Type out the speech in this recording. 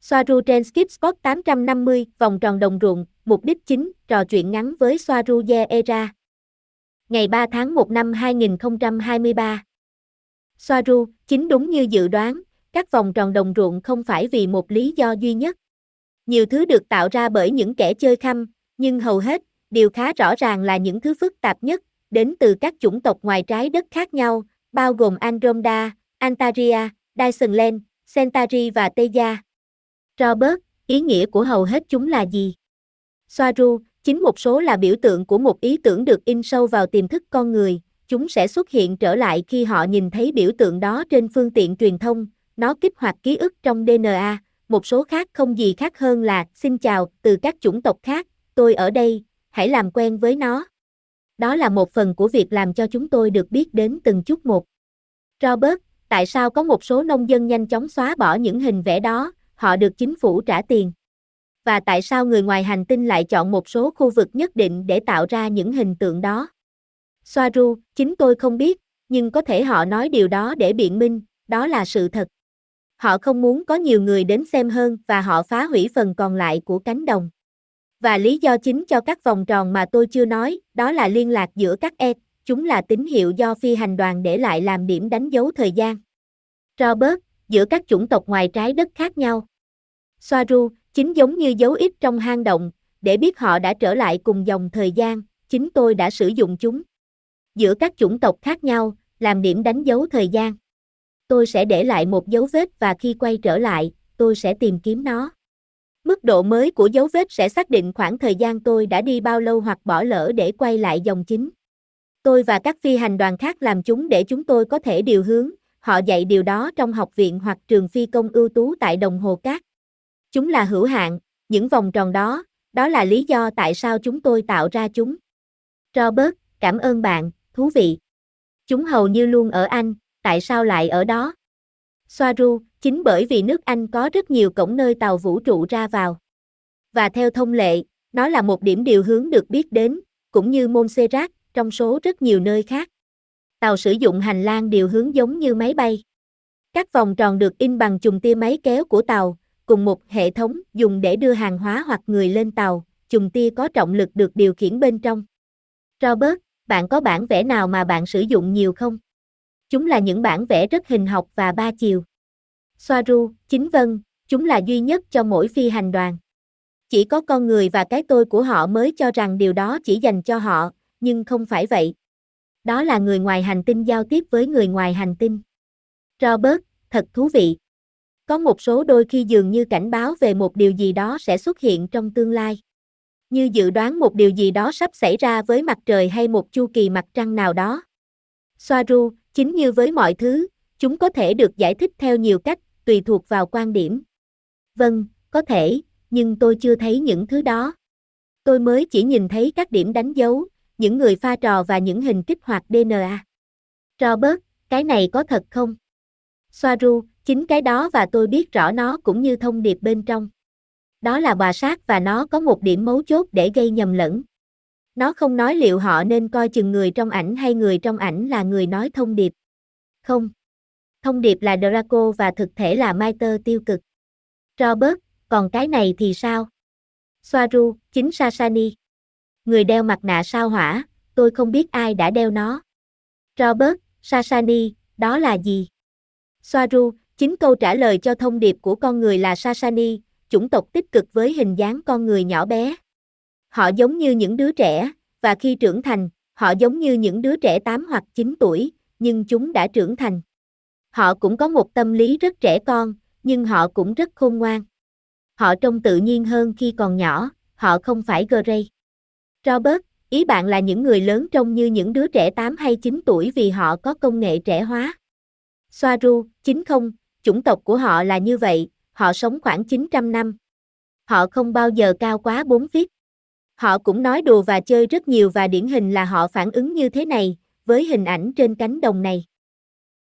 Soaru trên Skip Spot 850, vòng tròn đồng ruộng, mục đích chính, trò chuyện ngắn với Soaru Ye Era. Ngày 3 tháng 1 năm 2023. Soaru, chính đúng như dự đoán, các vòng tròn đồng ruộng không phải vì một lý do duy nhất. Nhiều thứ được tạo ra bởi những kẻ chơi khăm, nhưng hầu hết, điều khá rõ ràng là những thứ phức tạp nhất, đến từ các chủng tộc ngoài trái đất khác nhau, bao gồm Andromeda, Antaria, Dyson Land, Centauri và Teja. Robert, ý nghĩa của hầu hết chúng là gì? Soaru, chính một số là biểu tượng của một ý tưởng được in sâu vào tiềm thức con người, chúng sẽ xuất hiện trở lại khi họ nhìn thấy biểu tượng đó trên phương tiện truyền thông, nó kích hoạt ký ức trong DNA, một số khác không gì khác hơn là xin chào từ các chủng tộc khác, tôi ở đây, hãy làm quen với nó. Đó là một phần của việc làm cho chúng tôi được biết đến từng chút một. Robert, tại sao có một số nông dân nhanh chóng xóa bỏ những hình vẽ đó, họ được chính phủ trả tiền? Và tại sao người ngoài hành tinh lại chọn một số khu vực nhất định để tạo ra những hình tượng đó? Soaru, chính tôi không biết, nhưng có thể họ nói điều đó để biện minh, đó là sự thật. Họ không muốn có nhiều người đến xem hơn và họ phá hủy phần còn lại của cánh đồng. Và lý do chính cho các vòng tròn mà tôi chưa nói, đó là liên lạc giữa các e, chúng là tín hiệu do phi hành đoàn để lại làm điểm đánh dấu thời gian. Robert, giữa các chủng tộc ngoài trái đất khác nhau. Soaru, chính giống như dấu ít trong hang động, để biết họ đã trở lại cùng dòng thời gian, chính tôi đã sử dụng chúng. Giữa các chủng tộc khác nhau, làm điểm đánh dấu thời gian. Tôi sẽ để lại một dấu vết và khi quay trở lại, tôi sẽ tìm kiếm nó. Mức độ mới của dấu vết sẽ xác định khoảng thời gian tôi đã đi bao lâu hoặc bỏ lỡ để quay lại dòng chính. Tôi và các phi hành đoàn khác làm chúng để chúng tôi có thể điều hướng, họ dạy điều đó trong học viện hoặc trường phi công ưu tú tại đồng hồ cát. Chúng là hữu hạn, những vòng tròn đó, đó là lý do tại sao chúng tôi tạo ra chúng. Robert, cảm ơn bạn, thú vị. Chúng hầu như luôn ở Anh, tại sao lại ở đó? Soaru, chính bởi vì nước Anh có rất nhiều cổng nơi tàu vũ trụ ra vào. Và theo thông lệ, nó là một điểm điều hướng được biết đến, cũng như Montserrat, trong số rất nhiều nơi khác. Tàu sử dụng hành lang điều hướng giống như máy bay. Các vòng tròn được in bằng chùm tia máy kéo của tàu, cùng một hệ thống dùng để đưa hàng hóa hoặc người lên tàu, chùm tia có trọng lực được điều khiển bên trong. Robert, bạn có bản vẽ nào mà bạn sử dụng nhiều không? Chúng là những bản vẽ rất hình học và ba chiều. Soaru, chính vân, chúng là duy nhất cho mỗi phi hành đoàn. Chỉ có con người và cái tôi của họ mới cho rằng điều đó chỉ dành cho họ, nhưng không phải vậy. Đó là người ngoài hành tinh giao tiếp với người ngoài hành tinh. Robert, thật thú vị. Có một số đôi khi dường như cảnh báo về một điều gì đó sẽ xuất hiện trong tương lai. Như dự đoán một điều gì đó sắp xảy ra với mặt trời hay một chu kỳ mặt trăng nào đó. Soaru, chính như với mọi thứ, chúng có thể được giải thích theo nhiều cách, tùy thuộc vào quan điểm. Vâng, có thể, nhưng tôi chưa thấy những thứ đó. Tôi mới chỉ nhìn thấy các điểm đánh dấu, những người pha trò và những hình kích hoạt DNA. Robert, cái này có thật không? Soaru, chính cái đó và tôi biết rõ nó cũng như thông điệp bên trong. Đó là bà sát và nó có một điểm mấu chốt để gây nhầm lẫn. Nó không nói liệu họ nên coi chừng người trong ảnh hay người trong ảnh là người nói thông điệp. Không. Thông điệp là Draco và thực thể là Maiter tiêu cực. Robert, còn cái này thì sao? Soaru, chính Sasani. Người đeo mặt nạ sao hỏa, tôi không biết ai đã đeo nó. Robert, Sasani, đó là gì? Soaru, chính câu trả lời cho thông điệp của con người là Sasani, chủng tộc tích cực với hình dáng con người nhỏ bé. Họ giống như những đứa trẻ, và khi trưởng thành, họ giống như những đứa trẻ 8 hoặc 9 tuổi, nhưng chúng đã trưởng thành. Họ cũng có một tâm lý rất trẻ con, nhưng họ cũng rất khôn ngoan. Họ trông tự nhiên hơn khi còn nhỏ, họ không phải Grey. Robert, ý bạn là những người lớn trông như những đứa trẻ 8 hay 9 tuổi vì họ có công nghệ trẻ hóa. Soaru, chính không, chủng tộc của họ là như vậy, họ sống khoảng 900 năm. Họ không bao giờ cao quá 4 feet. Họ cũng nói đùa và chơi rất nhiều và điển hình là họ phản ứng như thế này, với hình ảnh trên cánh đồng này.